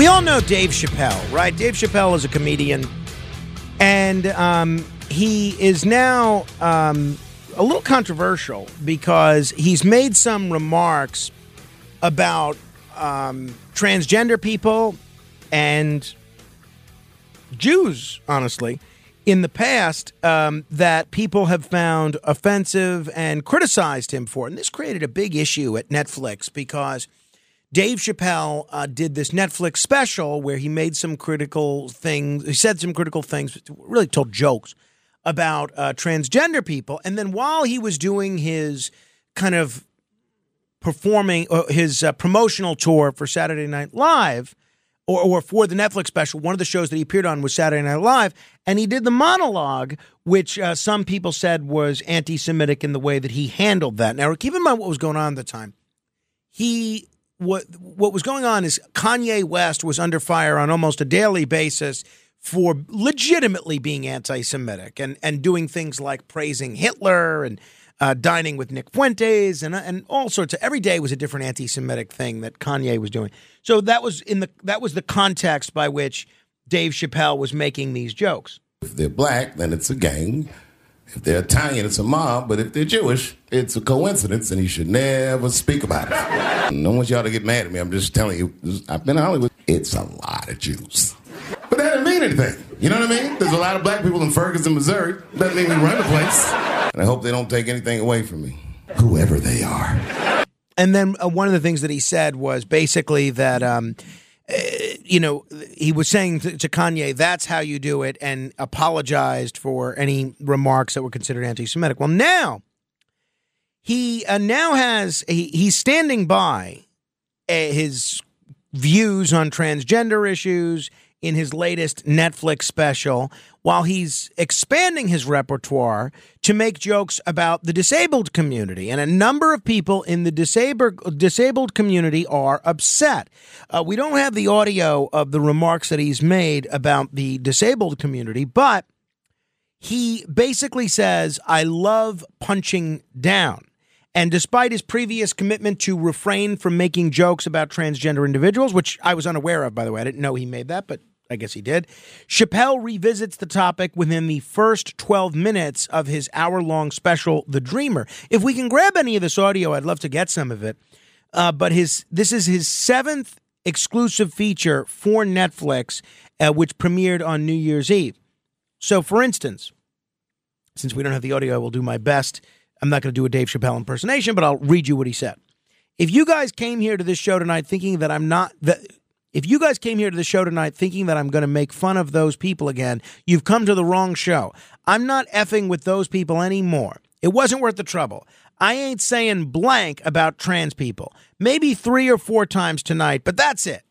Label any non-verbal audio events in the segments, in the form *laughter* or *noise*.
We all know Dave Chappelle, right? Dave Chappelle is a comedian, and um, he is now um, a little controversial because he's made some remarks about um, transgender people and Jews, honestly, in the past um, that people have found offensive and criticized him for. And this created a big issue at Netflix because Dave Chappelle uh, did this Netflix special where he made some critical things, he said some critical things, really told jokes about uh, transgender people. And then while he was doing his kind of performing uh, his uh, promotional tour for Saturday Night Live, or, or for the Netflix special, one of the shows that he appeared on was Saturday Night Live, and he did the monologue, which uh, some people said was anti Semitic in the way that he handled that. Now, keep in mind what was going on at the time. He what what was going on is Kanye West was under fire on almost a daily basis for legitimately being anti-Semitic and and doing things like praising Hitler and uh, dining with Nick Fuentes and and all sorts of every day was a different anti-Semitic thing that Kanye was doing. So that was in the that was the context by which Dave Chappelle was making these jokes. If they're black, then it's a gang. If they're Italian, it's a mob. But if they're Jewish, it's a coincidence, and you should never speak about it. I don't want y'all to get mad at me. I'm just telling you. I've been in Hollywood. It's a lot of Jews. But that doesn't mean anything. You know what I mean? There's a lot of black people in Ferguson, Missouri. Doesn't mean we run the place. And I hope they don't take anything away from me, whoever they are. And then uh, one of the things that he said was basically that, um, uh, you know, he was saying to, to, Kanye, that's how you do it, and apologized for any remarks that were considered anti Semitic. Well, now he uh, now has, he, he's standing by uh, his views on transgender issues in his latest Netflix special while he's expanding his repertoire to make jokes about the disabled community. And a number of people in the disabled, disabled community are upset. Uh, we don't have the audio of the remarks that he's made about the disabled community, but he basically says, I love punching down. And despite his previous commitment to refrain from making jokes about transgender individuals, which I was unaware of, by the way, I didn't know he made that, but I guess he did. Chappelle revisits the topic within the first 12 minutes of his hour long special, The Dreamer. If we can grab any of this audio, I'd love to get some of it. Uh, but his this is his seventh exclusive feature for Netflix, uh, which premiered on New Year's Eve. So, for instance, since we don't have the audio, I will do my best. I'm not going to do a Dave Chappelle impersonation, but I'll read you what he said. If you guys came here to this show tonight thinking that I'm not that if you guys came here to the show tonight thinking that I'm going to make fun of those people again, you've come to the wrong show. I'm not effing with those people anymore. It wasn't worth the trouble. I ain't saying blank about trans people. Maybe three or four times tonight, but that's it.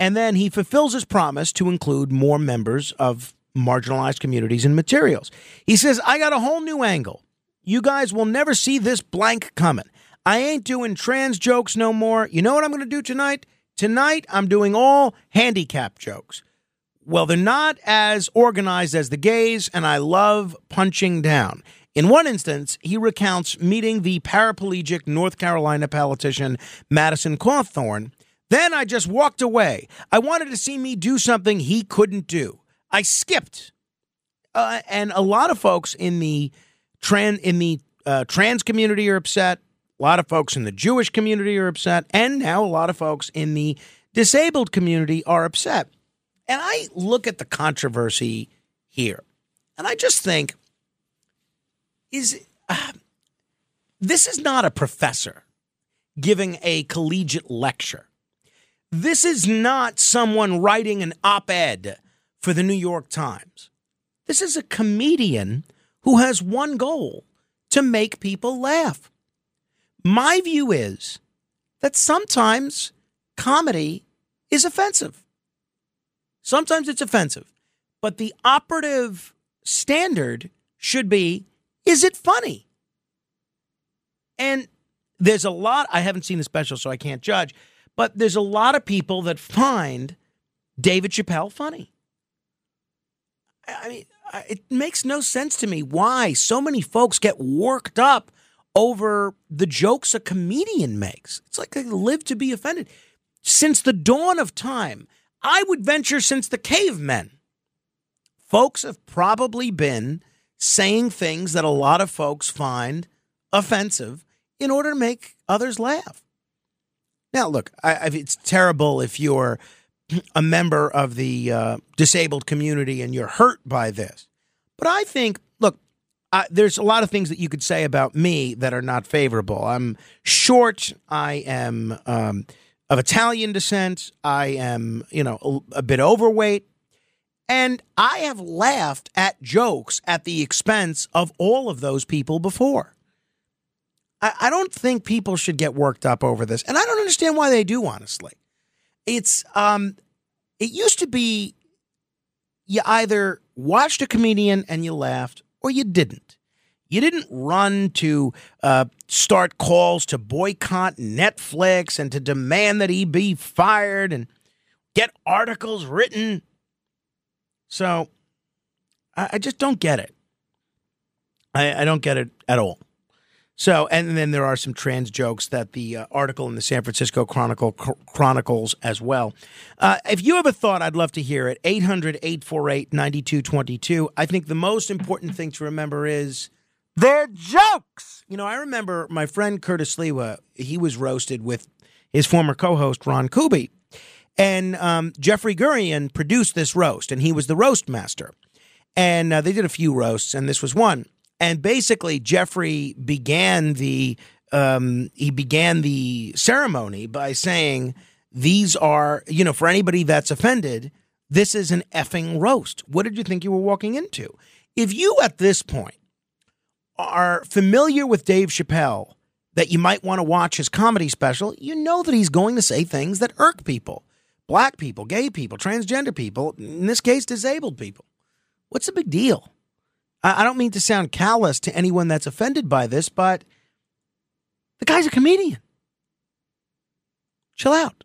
And then he fulfills his promise to include more members of marginalized communities and materials. He says, I got a whole new angle. You guys will never see this blank coming. I ain't doing trans jokes no more. You know what I'm going to do tonight? Tonight, I'm doing all handicap jokes. Well, they're not as organized as the gays, and I love punching down. In one instance, he recounts meeting the paraplegic North Carolina politician Madison Cawthorn. Then I just walked away. I wanted to see me do something he couldn't do. I skipped. Uh, and a lot of folks in the trans in the uh, trans community are upset. A lot of folks in the Jewish community are upset, and now a lot of folks in the disabled community are upset. And I look at the controversy here, and I just think, is uh, *sighs* this is not a professor giving a collegiate lecture. This is not someone writing an op ed for the New York Times. This is a comedian who has one goal to make people laugh. My view is that sometimes comedy is offensive. Sometimes it's offensive. But the operative standard should be is it funny? And there's a lot, I haven't seen the special, so I can't judge, but there's a lot of people that find David Chappelle funny. I mean, it makes no sense to me why so many folks get worked up over the jokes a comedian makes. It's like they live to be offended. since the dawn of time, I would venture since the cavemen, folks have probably been saying things that a lot of folks find offensive in order to make others laugh. Now, look, I, I, it's terrible if you're a member of the uh, disabled community and you're hurt by this. But I think, I, there's a lot of things that you could say about me that are not favorable. I'm short. I am um, of Italian descent. I am, you know, a, a bit overweight. And I have laughed at jokes at the expense of all of those people before. I, I don't think people should get worked up over this. And I don't understand why they do, honestly. It's um it used to be you either watched a comedian and you laughed or you didn't. You didn't run to uh, start calls to boycott Netflix and to demand that he be fired and get articles written. So I, I just don't get it. I, I don't get it at all. So, and then there are some trans jokes that the uh, article in the San Francisco Chronicle chronicles as well. Uh, if you have a thought, I'd love to hear it. 800 848 9222. I think the most important thing to remember is they're jokes. You know, I remember my friend Curtis Sliwa, he was roasted with his former co host, Ron Kuby. And um, Jeffrey Gurian produced this roast, and he was the roast master. And uh, they did a few roasts, and this was one. And basically, Jeffrey began the um, he began the ceremony by saying, "These are you know for anybody that's offended, this is an effing roast." What did you think you were walking into? If you at this point are familiar with Dave Chappelle, that you might want to watch his comedy special, you know that he's going to say things that irk people black people, gay people, transgender people, in this case, disabled people. What's the big deal? I don't mean to sound callous to anyone that's offended by this, but the guy's a comedian. Chill out.